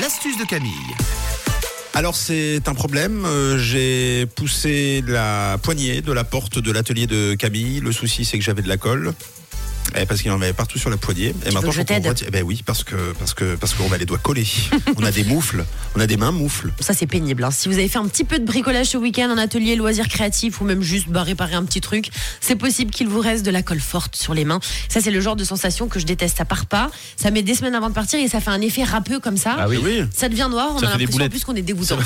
L'astuce de Camille. Alors c'est un problème. euh, J'ai poussé la poignée de la porte de l'atelier de Camille. Le souci c'est que j'avais de la colle. Eh, parce qu'il en avait partout sur la poignée. Et veux que je retire- eh ben oui, parce que parce que parce qu'on a les doigts collés. on a des moufles, on a des mains moufles. Ça, c'est pénible. hein. Si vous avez fait un petit peu de bricolage ce week-end, en atelier loisirs créatifs ou même juste bah, réparer un petit truc, c'est possible qu'il vous reste de la colle forte sur les mains. Ça, c'est le genre de sensation que je déteste. Ça part pas. Ça met des semaines avant de partir et ça fait un effet râpeux comme ça. Ah oui. Oui. Ça devient noir. On Ça a l'impression en plus qu'on est dégoûtant.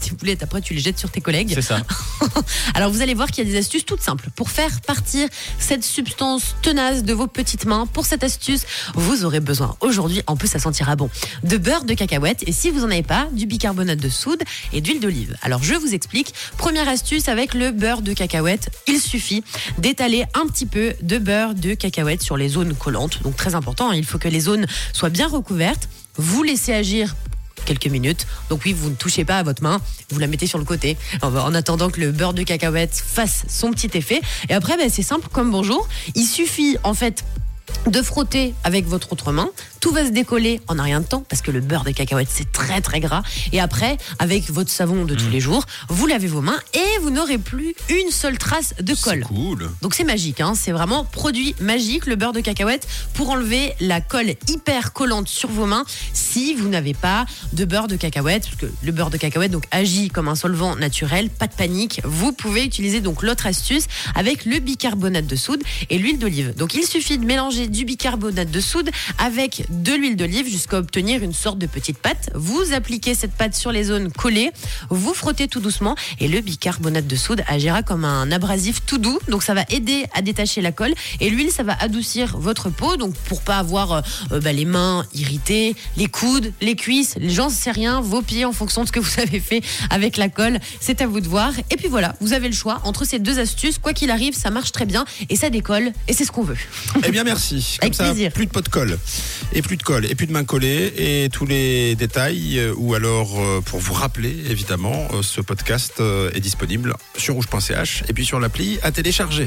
Tes boulettes, après, tu les jettes sur tes collègues. C'est ça. Alors vous allez voir qu'il y a des astuces toutes simples pour faire partir cette substance tenace de vos petites mains. Pour cette astuce, vous aurez besoin aujourd'hui, en plus ça sentira bon, de beurre de cacahuète et si vous en avez pas, du bicarbonate de soude et d'huile d'olive. Alors je vous explique. Première astuce avec le beurre de cacahuète, il suffit d'étaler un petit peu de beurre de cacahuète sur les zones collantes. Donc très important, hein, il faut que les zones soient bien recouvertes. Vous laissez agir quelques minutes. Donc oui, vous ne touchez pas à votre main, vous la mettez sur le côté en en attendant que le beurre de cacahuète fasse son petit effet. Et après, ben, c'est simple comme bonjour. Il suffit en fait de frotter avec votre autre main. Tout va se décoller en un rien de temps parce que le beurre de cacahuète c'est très très gras. Et après, avec votre savon de tous les jours, vous lavez vos mains et vous n'aurez plus une seule trace de colle. Cool. Donc c'est magique, hein, c'est vraiment produit magique, le beurre de cacahuète, pour enlever la colle hyper collante sur vos mains si vous n'avez pas de beurre de cacahuète, parce que le beurre de cacahuète donc agit comme un solvant naturel, pas de panique. Vous pouvez utiliser donc l'autre astuce avec le bicarbonate de soude et l'huile d'olive. Donc il suffit de mélanger du bicarbonate de soude avec de l'huile d'olive jusqu'à obtenir une sorte de petite pâte. Vous appliquez cette pâte sur les zones collées, vous frottez tout doucement et le bicarbonate de soude agira comme un abrasif tout doux. Donc ça va aider à détacher la colle et l'huile ça va adoucir votre peau. Donc pour pas avoir euh, euh, bah, les mains irritées, les coudes, les cuisses, les gens sais rien, vos pieds en fonction de ce que vous avez fait avec la colle, c'est à vous de voir. Et puis voilà, vous avez le choix entre ces deux astuces. Quoi qu'il arrive, ça marche très bien et ça décolle et c'est ce qu'on veut. Eh bien merci. Comme Avec ça, plaisir. plus de pot de colle. Et plus de colle. Et plus de mains collées. Et tous les détails. euh, Ou alors, euh, pour vous rappeler, évidemment, euh, ce podcast est disponible sur rouge.ch et puis sur l'appli à télécharger.